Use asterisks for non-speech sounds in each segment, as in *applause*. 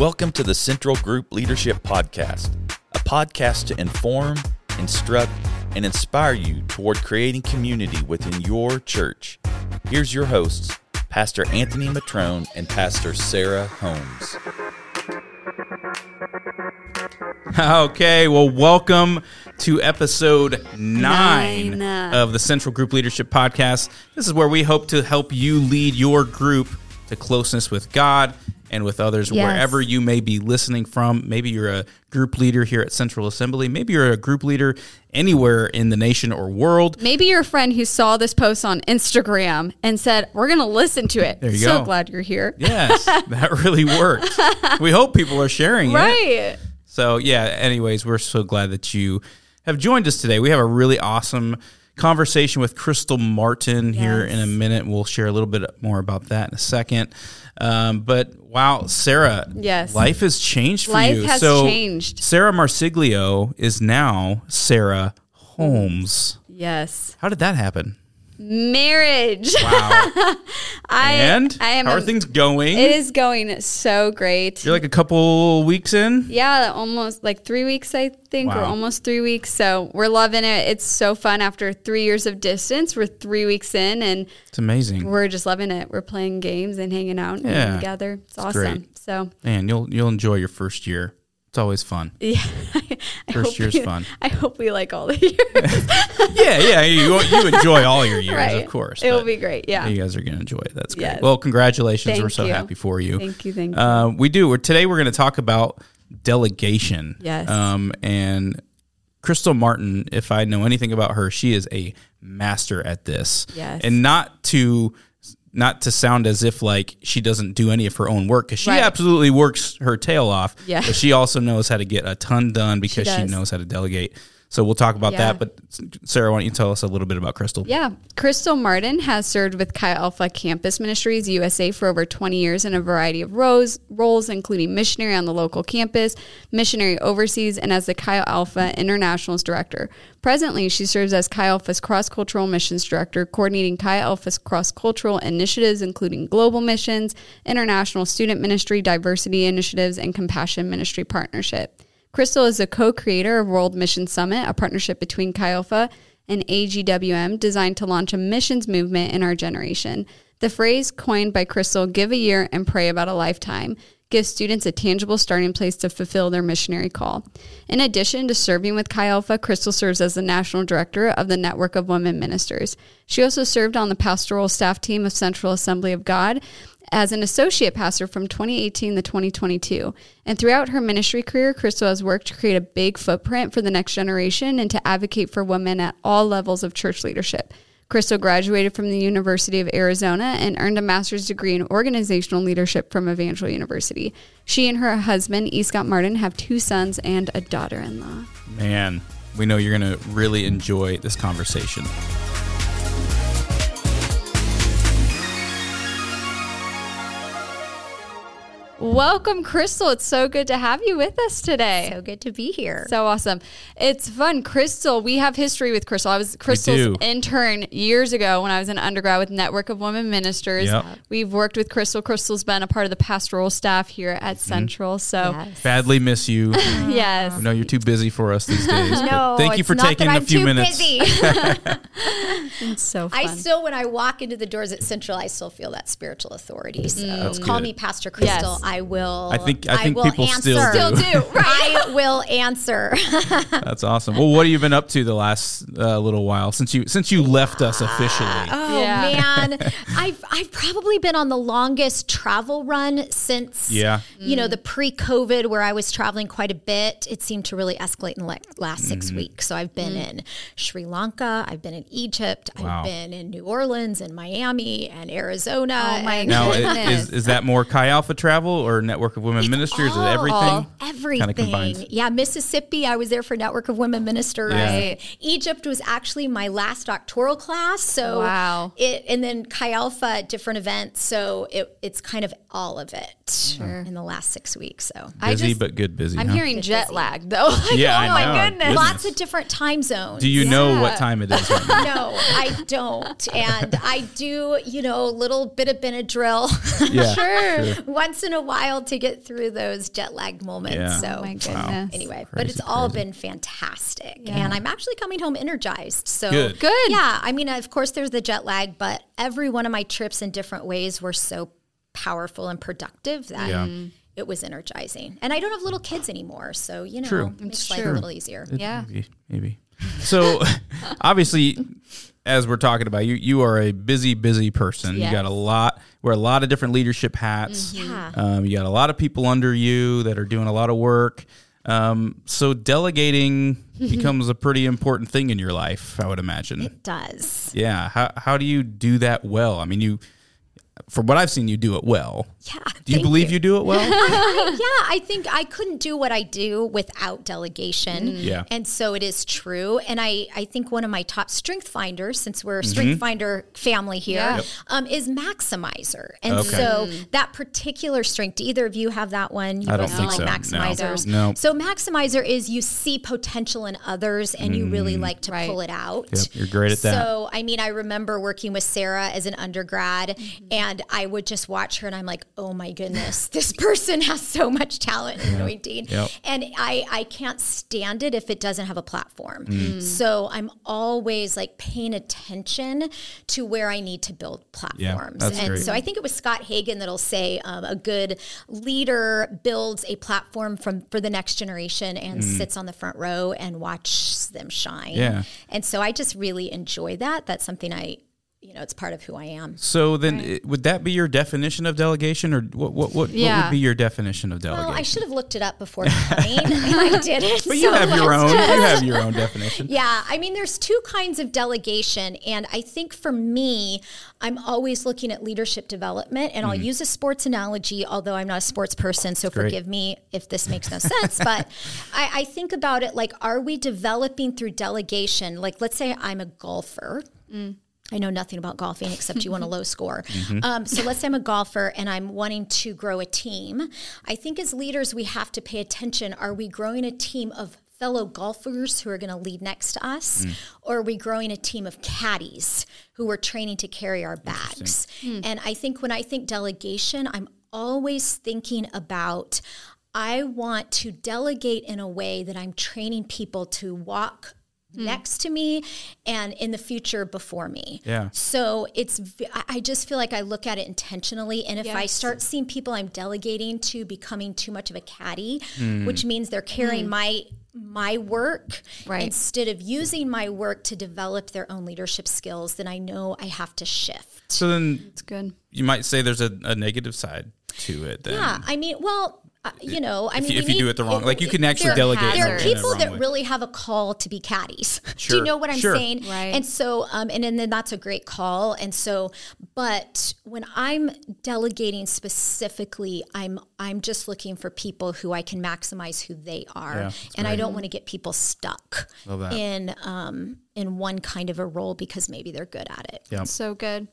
Welcome to the Central Group Leadership Podcast, a podcast to inform, instruct, and inspire you toward creating community within your church. Here's your hosts, Pastor Anthony Matrone and Pastor Sarah Holmes. Okay, well, welcome to episode nine, Nine. of the Central Group Leadership Podcast. This is where we hope to help you lead your group to closeness with God and with others Yes. wherever you may be listening from. Maybe you're a group leader here at Central Assembly. Maybe you're a group leader anywhere in the nation or world. Maybe you're a friend who saw this post on Instagram and said, "We're going to listen to it." There you so go. glad you're here. Yes, *laughs* that really worked. We hope people are sharing it. Right. So, yeah, anyways, we're so glad that you have joined us today. We have a really awesome conversation with Crystal Martin here in a minute. We'll share a little bit more about that in a second. Um, but wow, Sarah, Yes. life has changed for Life you. has so changed. Sarah Marsiglio is now Sarah Holmes. Yes. How did that happen? Marriage. Wow. *laughs* I and I am how are things going? It is going so great. You're like a couple weeks in. yeah, almost like three weeks, I think, or Wow. almost three weeks. So we're loving it. It's so fun after three years of distance. We're three weeks in and It's amazing. we're just loving it. We're playing games and hanging out and Yeah. together. It's, awesome. great. So Man, you'll you'll enjoy your first year. It's always fun. *laughs* yeah, I First year's we- fun. I hope we like all the years. *laughs* yeah, yeah. You you enjoy all your years, right. of course. It will be great. Yeah. You guys are going to enjoy it. That's great. Yes. Well, congratulations. Thank we're so you. happy for you. Thank you. Thank you. Uh, we do. We're, today we're going to talk about delegation. Yes. Um, and Crystal Martin, if I know anything about her, she is a master at this. Yes. And not to not to sound as if like she doesn't do any of her own work because she Right. absolutely works her tail off. Yeah. But she also knows how to get a ton done because she, does. knows how to delegate. So we'll talk about Yeah. that. But Sarah, why don't you tell us a little bit about Crystal? Yeah. Crystal Martin has served with Chi Alpha Campus Ministries USA for over 20 years in a variety of roles, roles including missionary on the local campus, missionary overseas, and as the Chi Alpha Internationals Director. Presently, she serves as Chi Alpha's Cross Cultural Missions Director, coordinating Chi Alpha's cross cultural initiatives, including global missions, international student ministry, diversity initiatives, and compassion ministry partnership. Crystal is a co-creator of World Mission Summit, a partnership between Chi and AGWM designed to launch a missions movement in our generation. The phrase coined by Crystal, give a year and pray about a lifetime, gives students a tangible starting place to fulfill their missionary call. In addition to serving with Chi Crystal serves as the national director of the Network of Women Ministers. She also served on the pastoral staff team of Central Assembly of God as an associate pastor from 2018 to 2022. And throughout her ministry career, Crystal has worked to create a big footprint for the next generation and to advocate for women at all levels of church leadership. Crystal graduated from the University of Arizona and earned a master's degree in organizational leadership from Evangel University. She and her husband, E. Scott Martin, have two sons and a daughter in law. Man, we know you're going to really enjoy this conversation. Welcome, Crystal. It's so good to have you with us today. So good to be here. So awesome. It's fun. Crystal, we have history with Crystal. I was. Crystal's intern years ago when I was an undergrad with Network of Women Ministers. Yep. We've worked with Crystal. Crystal's been a part of the pastoral staff here at Mm-hmm. Central. So, Yes. Badly miss you. *laughs* I yes. know you're too busy for us these days. No, thank you for not taking that a I'm few minutes. busy. *laughs* *laughs* It's so fun. I still, when I walk into the doors at Central, I still feel that spiritual authority. So call good. me Pastor Crystal. Yes. I will. I think- I think will people answer. still do. Still do. Right. *laughs* I will answer. *laughs* That's awesome. Well, what have you been up to the last uh, little while since you since you left us officially? Oh Yeah. man, *laughs* I've I've probably been on the longest travel run since Yeah. you know the pre-COVID where I was traveling quite a bit. It seemed to really escalate in the like last 6 Mm-hmm. weeks. So I've been in Sri Lanka, I've been in Egypt, Wow. I've been in New Orleans and Miami and Arizona. Oh, my and- Now, Goodness. is, is that more Chi Alpha travel or Network of Women Ministers? Is it all- everything? Everything. Kinda. Yeah, Mississippi, I was there for Network of Women Ministers. Yeah. Right. Egypt was actually my last doctoral class. So Wow. it and then Chi Alpha different events. So it, it's kind of all of it in the last six weeks. So I Busy just- but good busy. I'm huh? hearing jet lag though. *laughs* Like, Yeah, oh I my know. goodness. Goodness. lots of different time zones. Do you know what time it is right *laughs* no, I don't. And I do, you know, a little bit of Benadryl *laughs* Yeah. Sure. once in a while to get through those jet lag moments. Yeah. So Oh my goodness. anyway, but Crazy, it's all crazy. been fantastic, and I'm actually coming home energized. So Good. Good. Yeah, I mean, of course, there's the jet lag, but every one of my trips in different ways were so powerful and productive that. Yeah. It was energizing, and I don't have little kids anymore, so you know, True. it makes It's life true. a little easier. Yeah. Maybe. maybe. So, *laughs* obviously, as we're talking about, you you are a busy, busy person. You got a lot, wear a lot of different leadership hats. Yeah. Um, you got a lot of people under you that are doing a lot of work. Um, so delegating *laughs* becomes a pretty important thing in your life, I would imagine. It does. Yeah. How how do you do that well? I mean, you, from what I've seen, you do it well. Yeah. Do you believe you. do it well? *laughs* yeah, I think I couldn't do what I do without delegation. Mm. Yeah. And so it is true. And I, I think one of my top strength finders, since we're a mm-hmm. strength finder family here, Yeah. Yep. um, is maximizer. And Okay. so mm. that particular strength, do either of you have that one? You I don't think like so. Maximizers. No. So maximizer is you see potential in others and you really mm. like to Right. pull it out. Yep, you're great at that. So I mean, I remember working with Sarah as an undergrad, mm-hmm. and I would just watch her, and I'm like, oh my goodness, *laughs* this person has so much talent in anointing, Yep. and I I can't stand it if it doesn't have a platform. Mm. So I'm always like paying attention to where I need to build platforms, that's and great. so I think it was Scott Hagan that'll say um, a good leader builds a platform from for the next generation and sits on the front row and watches them shine. Mm. Yeah. And so I just really enjoy that. That's something I, you know, it's part of who I am. So then, it- would that be your definition of delegation, or what? What, what, what would be your definition of delegation? Well, I should have looked it up before *laughs* coming, *laughs* I didn't. but you so have your own. just- You have your own definition. *laughs* Yeah, I mean, there's two kinds of delegation. And I think for me, I'm always looking at leadership development. And I'll use a sports analogy, although I'm not a sports person. So Mm. great. forgive me if this makes no sense. But I, I think about it like, are we developing through delegation? Like, let's say I'm a golfer. I know nothing about golfing except you want a *laughs* low score. Um, so let's say I'm a golfer and I'm wanting to grow a team. I think as leaders, we have to pay attention. Are we growing a team of fellow golfers who are going to lead next to us? Or are we growing a team of caddies who are training to carry our bags? And I think when I think delegation, I'm always thinking about I want to delegate in a way that I'm training people to walk next to me and in the future before me. Yeah. So it's I just feel like I look at it intentionally and if I start seeing people I'm delegating to becoming too much of a caddy, Hmm. which means they're carrying my my work Right. instead of using my work to develop their own leadership skills, then I know I have to shift. So then, It's good. you might say there's a, a negative side to it. Then. Yeah, I mean, well, uh, you know, I If mean, you- if you do it the wrong- like, you can actually there- delegate There are people wrong that way. really have a call to be caddies. *laughs* do you know what I'm sure. saying? Right. And so, um, and, and then that's a great call. And so, but when I'm delegating specifically, I'm I'm just looking for people who I can maximize who they are, Yeah, that's and I don't want to get people stuck in um, in one kind of a role because maybe they're good at it. Yeah. So good.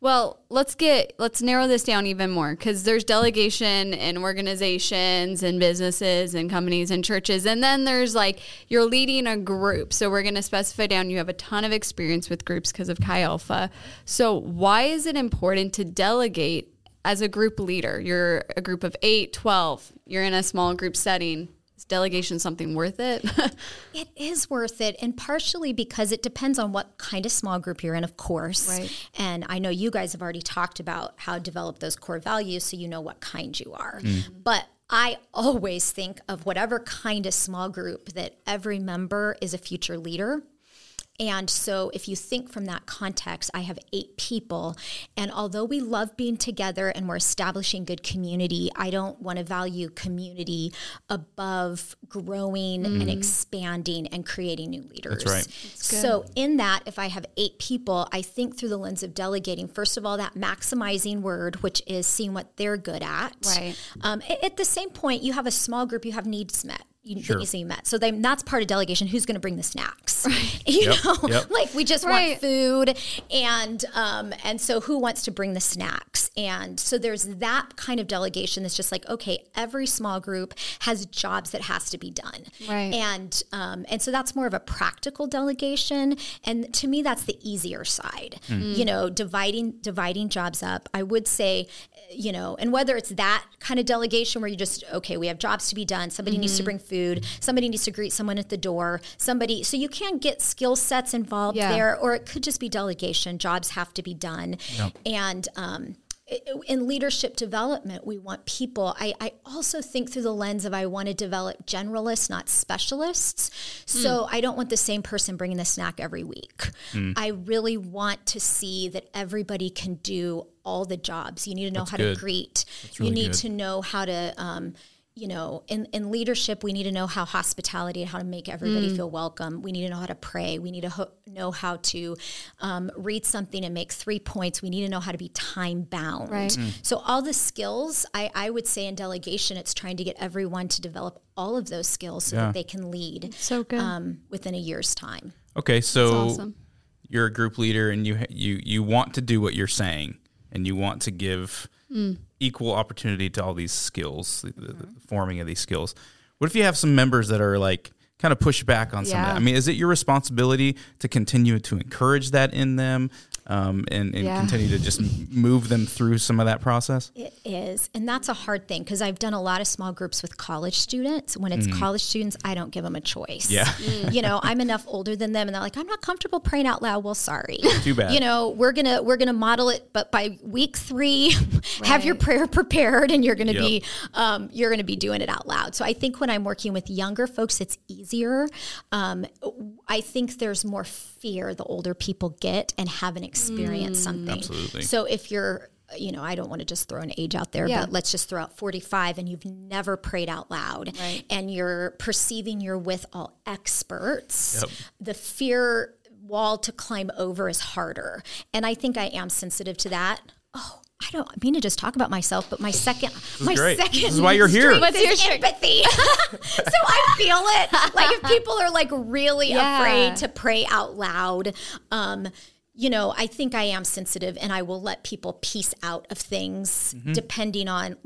Well, let's get let's narrow this down even more because there's delegation and organizations and businesses and companies and churches, and then there's like you're leading a group. So we're going to specify down. You have a ton of experience with groups because of Chi Alpha. So why is it important to delegate as a group leader? You're a group of eight, 12. You're in a small group setting. Is delegation something worth it? *laughs* It is worth it, and partially because it depends on what kind of small group you're in, of course. Right. And I know you guys have already talked about how to develop those core values so you know what kind you are. Mm. But I always think of whatever kind of small group that every member is a future leader. And so, if you think from that context, I have eight people. And although we love being together and we're establishing good community, I don't want to value community above growing and expanding and creating new leaders. That's right. So, in that, if I have eight people, I think through the lens of delegating, first of all, that maximizing word, which is seeing what they're good at. Right. Um, at the same point, you have a small group, you have needs met. You, Sure. that needs to be met. So then that's part of delegation. Who's going to bring the snacks? Right. *laughs* You Yep, know, yep. like we just Right. want food, and um, and so who wants to bring the snacks? and so there's that kind of delegation that's just like okay every small group has jobs that has to be done Right. and um, and so that's more of a practical delegation and to me that's the easier side you know dividing dividing jobs up i would say you know and whether it's that kind of delegation where you just okay we have jobs to be done somebody needs to bring food somebody needs to greet someone at the door somebody so you can get skill sets involved Yeah. there or it could just be delegation jobs have to be done and um, in leadership development, we want people. I, I also think through the lens of I want to develop generalists, not specialists. So Hmm. I don't want the same person bringing the snack every week. I really want to see that everybody can do all the jobs. You need to know how good. to greet. really you need good. to know how to. Um, you know, in, in leadership, we need to know how hospitality, and how to make everybody feel welcome. We need to know how to pray. We need to ho- know how to um, read something and make three points. We need to know how to be time bound. Right. So, all the skills, I, I would say in delegation, it's trying to get everyone to develop all of those skills so Yeah. that they can lead So good. um, within a year's time. Okay, so awesome. you're a group leader and you you you want to do what you're saying and you want to give equal opportunity to all these skills, the, the- the forming of these skills. What if you have some members that are like kind of push back on some of that? I mean, is it your responsibility to continue to encourage that in them um, and, and Yeah. continue to just move them through some of that process? It is. And that's a hard thing because I've done a lot of small groups with college students. When it's college students, I don't give them a choice. Yeah. *laughs* you know, I'm enough older than them and they're like, I'm not comfortable praying out loud. Well, sorry. *laughs* Too bad. You know, we're gonna we're gonna model it, but by week three, *laughs* have your prayer prepared and you're gonna Yep. be um, you're gonna be doing it out loud. So I think when I'm working with younger folks, it's easier. Um, I think there's more fear the older people get and haven't experienced mm. something. Absolutely. So if you're, you know, I don't want to just throw an age out there, Yeah. but let's just throw out 45 and you've never prayed out loud Right. and you're perceiving you're with all experts, Yep. the fear wall to climb over is harder. And I think I am sensitive to that. Oh, I don't mean to just talk about myself, but my second, my great. second, This is why you're here. strength What's your empathy. *laughs* so I feel it. Like if *laughs* people are like really Yeah. afraid to pray out loud, um, you know, I think I am sensitive and I will let people piece out of things Mm-hmm. depending on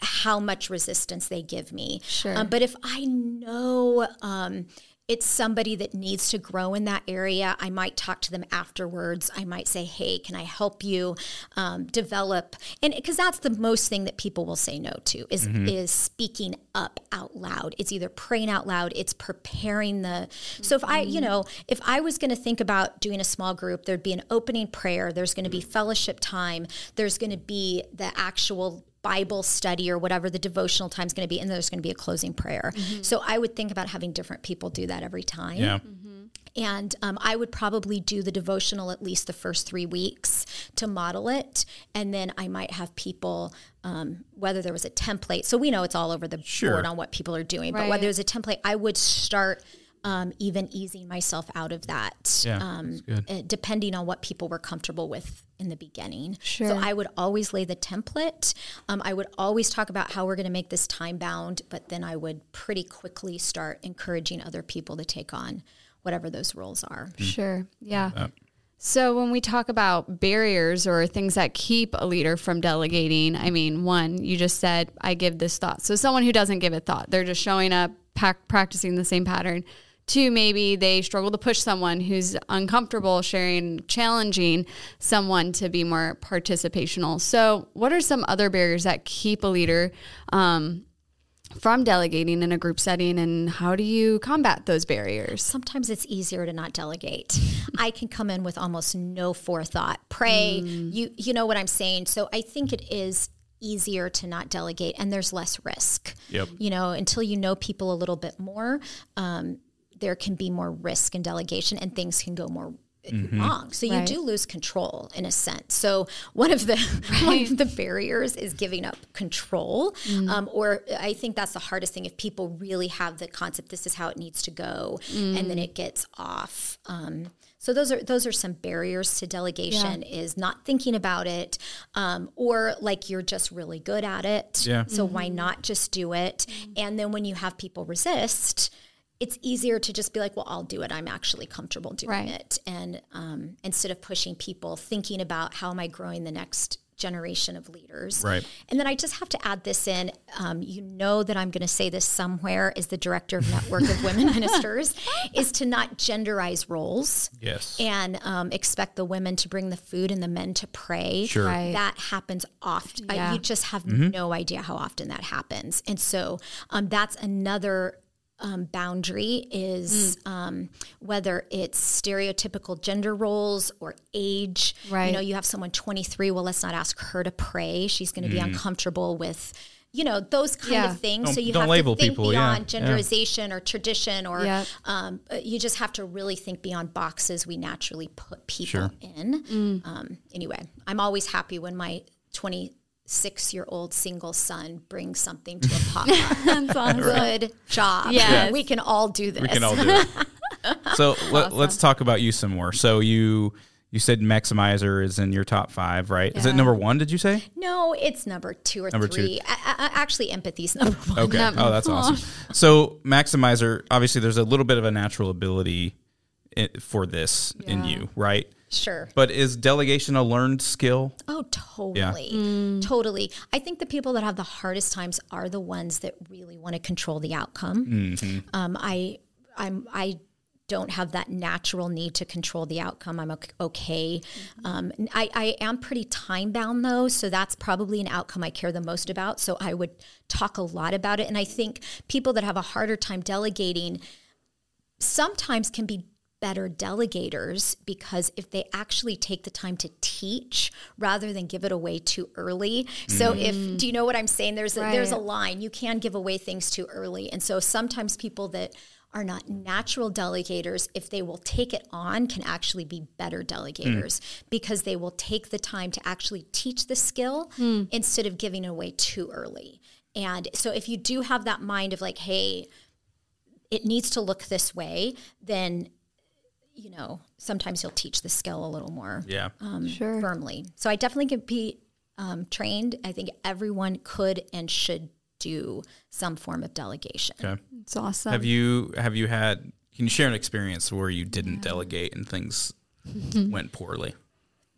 how much resistance they give me. Sure. Um, but if I know um, it's somebody that needs to grow in that area, I might talk to them afterwards. I might say, "Hey, can I help you um, develop?" And because that's the most thing that people will say no to is mm-hmm. is speaking up out loud. It's either praying out loud, it's preparing the. So if I, mm-hmm. you know, if I was going to think about doing a small group, there'd be an opening prayer. There's going to be mm-hmm. fellowship time. There's going to be the actual Bible study or whatever the devotional time is going to be, and there's going to be a closing prayer. So I would think about having different people do that every time. Yeah. And um, I would probably do the devotional at least the first three weeks to model it. And then I might have people, um, whether there was a template, so we know it's all over the Sure. board on what people are doing, but whether there's a template, I would start um, even easing myself out of that, Yeah, um, that's good. uh, depending on what people were comfortable with in the beginning. Sure. So I would always lay the template. Um, I would always talk about how we're going to make this time bound, but then I would pretty quickly start encouraging other people to take on whatever those roles are. Sure. Yeah. Uh, So when we talk about barriers or things that keep a leader from delegating, I mean, one, you just said, I give this thought. So someone who doesn't give it thought, they're just showing up, pac- practicing the same pattern. Two, maybe they struggle to push someone who's uncomfortable sharing, challenging someone to be more participational. So, what are some other barriers that keep a leader um, from delegating in a group setting, and how do you combat those barriers? Sometimes it's easier to not delegate. *laughs* I can come in with almost no forethought. Pray, you you know what I'm saying. So I think it is easier to not delegate and there's less risk. Yep. You know, until you know people a little bit more, um, there can be more risk in delegation and things can go more wrong. So you Right. do lose control in a sense. So one of the *laughs* one of the barriers is giving up control. Um, or I think that's the hardest thing if people really have the concept this is how it needs to go and then it gets off. Um, so those are those are some barriers to delegation is not thinking about it um, or like you're just really good at it. Yeah. So why not just do it? And then when you have people resist, it's easier to just be like, well, I'll do it. I'm actually comfortable doing Right. it. And um, instead of pushing people, thinking about how am I growing the next generation of leaders. Right. And then I just have to add this in. Um, you know that I'm going to say this somewhere as the director of Network of Women *laughs* Ministers is to not genderize roles Yes. and um, expect the women to bring the food and the men to pray. Sure. Right. That happens often. Uh, you just have Mm-hmm. no idea how often that happens. And so um, that's another um, boundary is Mm. um, whether it's stereotypical gender roles or age. Right. You know, you have someone 23, well, let's not ask her to pray. She's going to be uncomfortable with. You know those kind Yeah. of things. Mm. Don't- so you don't have label to think people, yeah. beyond Yeah. genderization or tradition, or Yep. um, uh, you just have to really think beyond boxes we naturally put people Sure. in. Mm. Um, anyway, I'm always happy when my 26 year old single son brings something to a potluck. *laughs* That's awesome. Good job. Yes. We can all do this. We can all do it. *laughs* so let, let's talk about you some more. So you you said Maximizer is in your top five, right? Is it number one? Did you say? no, it's number two or Number two. three. I, I, actually, empathy's *laughs* number one. Okay. No. Oh, that's awesome. So Maximizer, obviously, there's a little bit of a natural ability eh, for this in you, right? Sure. But is delegation a learned skill? Oh, totally. Totally. I think the people that have the hardest times are the ones that really want to control the outcome. Um, I, I'm, I don't have that natural need to control the outcome. I'm ok- okay. Um, I, I am pretty time bound though, so that's probably an outcome I care the most about. So I would talk a lot about it. And I think people that have a harder time delegating sometimes can be better delegators because if they actually take the time to teach rather than give it away too early. So mm-hmm. if do you know what I'm saying? There's a, there's a line. You can give away things too early. And so sometimes people that are not natural delegators, if they will take it on, can actually be better delegators mm. because they will take the time to actually teach the skill hmm. instead of giving it away too early. And so if you do have that mind of like, hey, it needs to look this way, then you know sometimes you'll teach the skill a little more Yeah. um, Sure. firmly. So I definitely could be um, trained. I think everyone could and should do some form of delegation. Okay. It's awesome. Have you have you had? Can you share an experience where you didn't delegate and things *laughs* went poorly?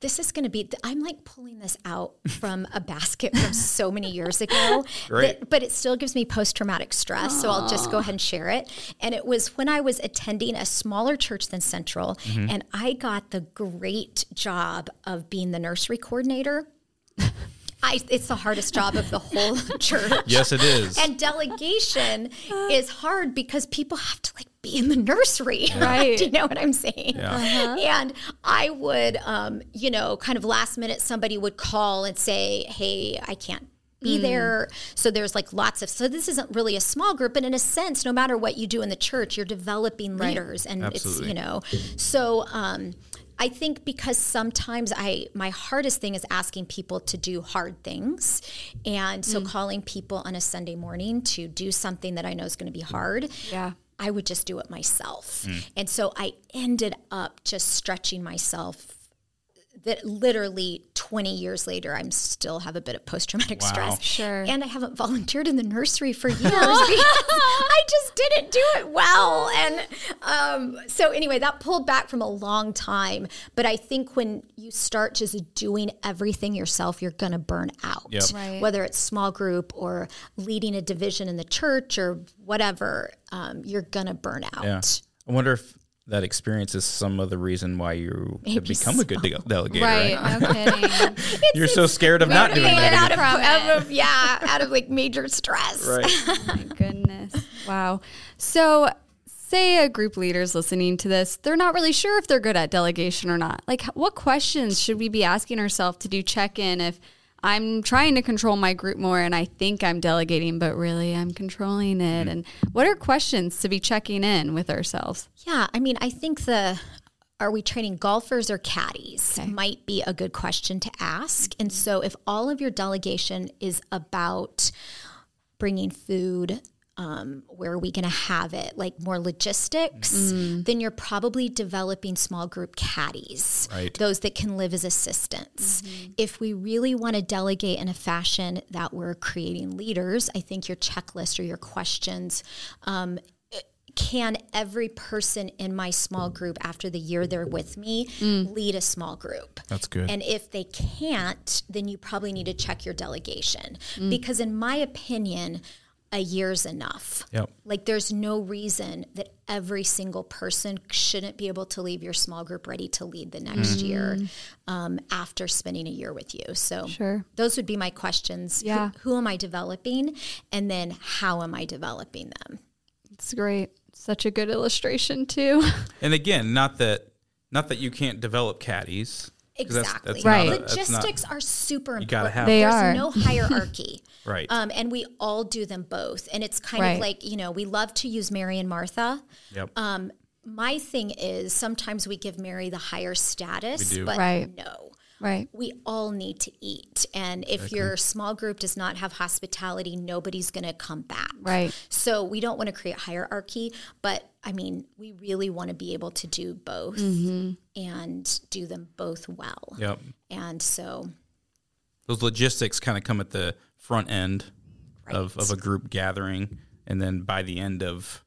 This is going to be, I'm like pulling this out *laughs* from a basket from so many years ago, *laughs* that- but it still gives me post traumatic stress. So I'll just go ahead and share it. And it was when I was attending a smaller church than Central, mm-hmm. and I got the great job of being the nursery coordinator. *laughs* I, it's the hardest job of the whole church. Yes, it is. And delegation is hard because people have to like be in the nursery. *laughs* Right. Do you know what I'm saying? Yeah. And I would, um, you know, kind of last minute, somebody would call and say, hey, I can't be there. So there's like lots of, so this isn't really a small group, but in a sense, no matter what you do in the church, you're developing leaders and Absolutely. it's, you know, so, um, I think because sometimes I my hardest thing is asking people to do hard things. And so calling people on a Sunday morning to do something that I know is going to be hard. Yeah. I would just do it myself. Hmm. And so I ended up just stretching myself that literally 20 years later I'm still have a bit of post traumatic Wow. stress. Sure. And I haven't volunteered in the nursery for *laughs* years *laughs* because I just didn't do it well. And um, so anyway, that pulled back from a long time. But I think when you start just doing everything yourself, you're going to burn out. Yep. Right. Whether it's small group or leading a division in the church or whatever, um, you're going to burn out. Yeah. I wonder if that experience is some of the reason why you have Maybe become a good de- delegator. Right. Right. No kidding. *laughs* You're so scared of not doing Motivated that. out of, out of yeah, *laughs* out of like major stress. Right. *laughs* Oh my goodness. Wow. So, say a group leader's listening to this, they're not really sure if they're good at delegation or not. Like, what questions should we be asking ourselves to do check in if I'm trying to control my group more and I think I'm delegating, but really I'm controlling it? Mm-hmm. And what are questions to be checking in with ourselves? Yeah, I mean, I think the are we training golfers or caddies might be a good question to ask. And mm-hmm. so, if all of your delegation is about bringing food, um, where are we going to have it, like more logistics, then you're probably developing small group caddies, Right. those that can live as assistants. If we really want to delegate in a fashion that we're creating leaders, I think your checklist or your questions um, can every person in my small group after the year they're with me lead a small group? That's good. And if they can't, then you probably need to check your delegation. Because, in my opinion, a year's enough. Yep. Like, there's no reason that every single person shouldn't be able to leave your small group ready to lead the next year um, after spending a year with you. So, Sure. those would be my questions. Who- Yeah. Who, am I developing? And then, how am I developing them? It's great. Such a good illustration too. And again, not that not that you can't develop caddies. 'Cause that's- Exactly. that's Right. a- that's not- Logistics are super important. gotta have They There's are. no *laughs* hierarchy. Right. Um, and we all do them both. And it's kind Right. of like, you know, we love to use Mary and Martha. Yep. Um, my thing is sometimes we give Mary the higher status, We do. but Right. no. Right. We all need to eat. And if your small group does not have hospitality, nobody's going to come back. Right. So we don't want to create hierarchy, but I mean, we really want to be able to do both Mm-hmm. and do them both well. yep. And so, Those logistics kind of come at the front end of, of a group gathering, and then by the end of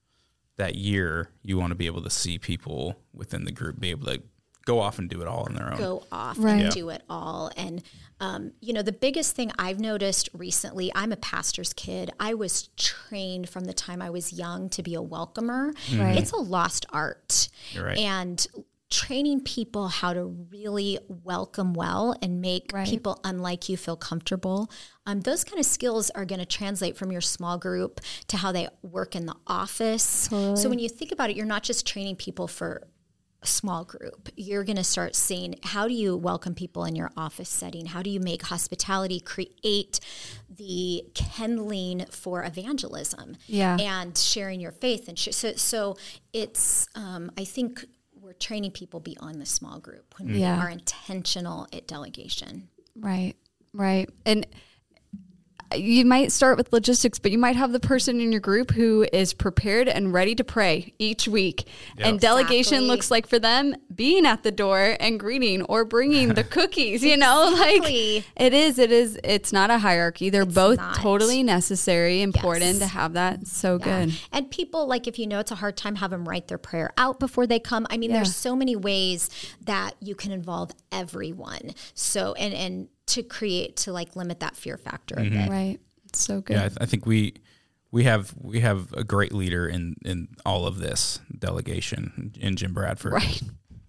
that year, you want to be able to see people within the group be able to go off and do it all on their own. go off Right. and Yeah. do it all. And, um, you know, the biggest thing I've noticed recently, I'm a pastor's kid. I was trained from the time I was young to be a welcomer. Right. It's a lost art. You're right. And training people how to really welcome well and make Right. people unlike you feel comfortable. Um, those kind of skills are going to translate from your small group to how they work in the office. So when you think about it, you're not just training people for a small group. You're going to start seeing how do you welcome people in your office setting? How do you make hospitality create the kindling for evangelism? Yeah. and sharing your faith and sh- so so it's um, I think we're training people beyond the small group when Yeah. we are intentional at delegation. Right. Right. And you might start with logistics, but you might have the person in your group who is prepared and ready to pray each week. And delegation Exactly. looks like for them being at the door and greeting or bringing the *laughs* cookies, you know, *laughs* like Exactly. it is, it is, it's not a hierarchy. They're both not. totally necessary, important Yes. to have that. So Yeah. good. And people like if you know it's a hard time, have them write their prayer out before they come. I mean, Yeah. there's so many ways that you can involve everyone. So and and to create to like limit that fear factor a mm-hmm. bit. Right. So good. Yeah, I, th- I think we we have we have a great leader in in all of this delegation in Jim Bradford. Right.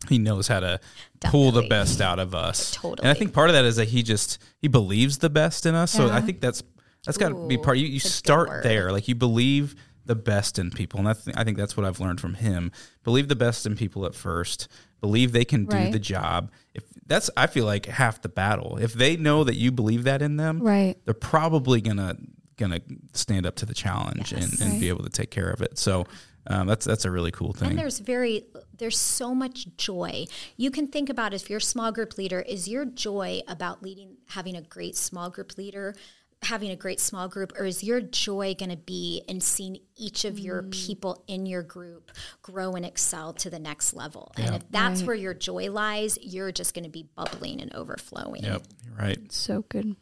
He knows how to pull the best out of us. Totally. And I think part of that is that he just he believes the best in us. So I think that's that's got to be part. You, you that's a good start there, like you believe the best in people, and that's I think that's what I've learned from him. Believe the best in people at first. Believe they can do Right. the job. If that's I feel like half the battle. If they know that you believe that in them, Right. they're probably gonna gonna stand up to the challenge and, and Right. be able to take care of it. So um, that's that's a really cool thing. And there's very there's so much joy. You can think about if you're a small group leader, is your joy about leading having a great small group leader, having a great small group, or is your joy gonna be in seeing each of your mm. people in your group grow and excel to the next level? And if that's Right. where your joy lies, you're just gonna be bubbling and overflowing. Yep, you're right. So good.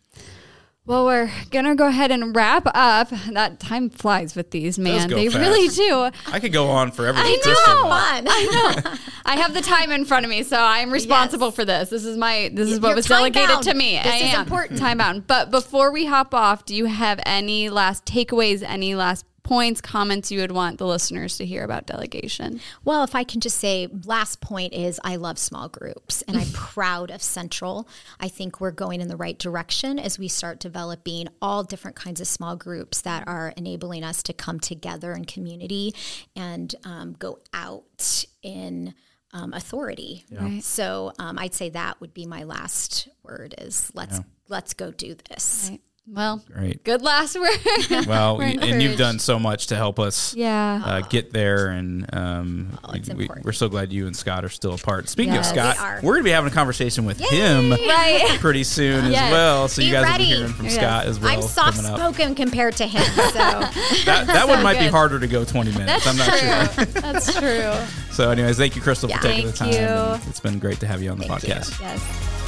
Well, we're gonna go ahead and wrap up. That time flies with these, man. They fast. really do. I could go on forever. I with this know. one. Fun. *laughs* I know. I have the time in front of me, so I'm responsible for this. This is my this is what You're was delegated time-bound. to me. This I is am important. Time bound. But before we hop off, do you have any last takeaways? Any last points, comments you would want the listeners to hear about delegation? Well, if I can just say, last point is I love small groups and I'm *laughs* proud of Central. I think we're going in the right direction as we start developing all different kinds of small groups that are enabling us to come together in community and um, go out in um, authority. Right. So um, I'd say that would be my last word is let's let's go do this. Right. Well, Great. good last *laughs* word. Well, We're and you've done so much to help us yeah. uh, get there, and um, Oh, it's we, are so glad you and Scott are still apart. Speaking Yes. of Scott, We are. we're going to be having a conversation with him Right. *laughs* pretty soon Yes. as well. So you Be guys will ready. be hearing from Yes. Scott as well. I'm soft coming up. spoken compared to him. So *laughs* That, that one might be harder to go 20 minutes. I'm not sure. That's true. So, anyways, thank you, Crystal, Yeah. for taking the time. You. It's been great to have you on the Thank you. podcast.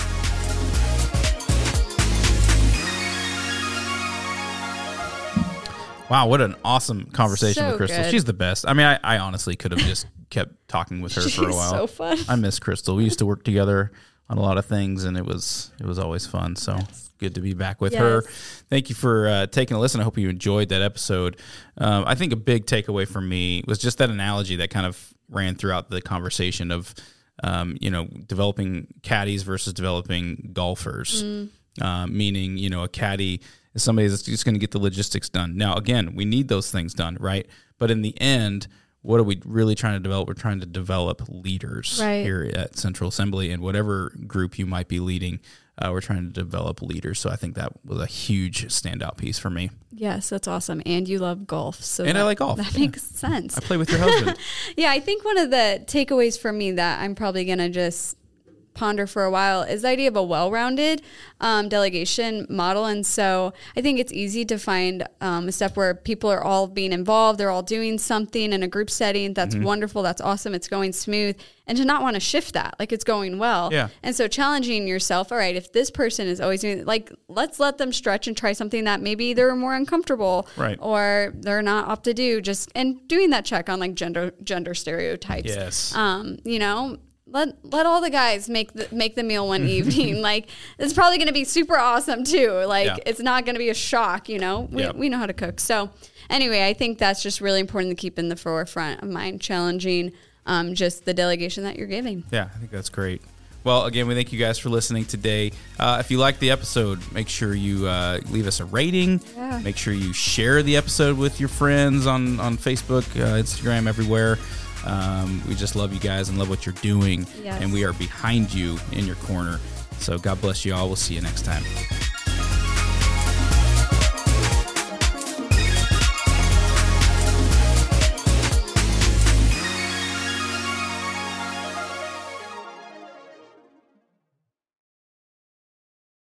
Wow, what an awesome conversation So with Crystal. good. She's the best. I mean, I, I honestly could have just *laughs* kept talking with her for a She's while. so fun. I miss Crystal. We used to work together on a lot of things, and it was it was always fun. So good to be back with her. Thank you for uh, taking a listen. I hope you enjoyed that episode. Um, I think a big takeaway for me was just that analogy that kind of ran throughout the conversation of um, you know developing caddies versus developing golfers. Mm. Uh, meaning, you know, a caddy is somebody that's just going to get the logistics done. Now, again, we need those things done, right? But in the end, what are we really trying to develop? We're trying to develop leaders Right. here at Central Assembly and whatever group you might be leading. Uh, we're trying to develop leaders. So I think that was a huge standout piece for me. Yes, that's awesome. And you love golf. So And I like golf. That Yeah. makes *laughs* sense. I play with your husband. *laughs* Yeah, I think one of the takeaways for me that I'm probably going to just ponder for a while is the idea of a well-rounded um, delegation model and so i think it's easy to find um, a step where people are all being involved they're all doing something in a group setting that's Mm-hmm. wonderful that's awesome it's going smooth and to not want to shift that like it's going well Yeah. and so challenging yourself all right if this person is always doing like let's let them stretch and try something that maybe they're more uncomfortable Right. or they're not up to do just and doing that check on like gender gender stereotypes Yes. um, you know, let let all the guys make the make the meal one *laughs* evening. like it's probably going to be super awesome too. Like Yeah. it's not going to be a shock. You know, we, Yeah. we know how to cook. So anyway, I think that's just really important to keep in the forefront of mind, challenging um, just the delegation that you're giving. Yeah, I think that's great. Well, again, we thank you guys for listening today. Uh, if you like the episode, make sure you uh, leave us a rating. Yeah. Make sure you share the episode with your friends on, on Facebook, uh, Instagram, everywhere. Um, we just love you guys and love what you're doing. Yes. And we are behind you in your corner. So God bless you all. We'll see you next time.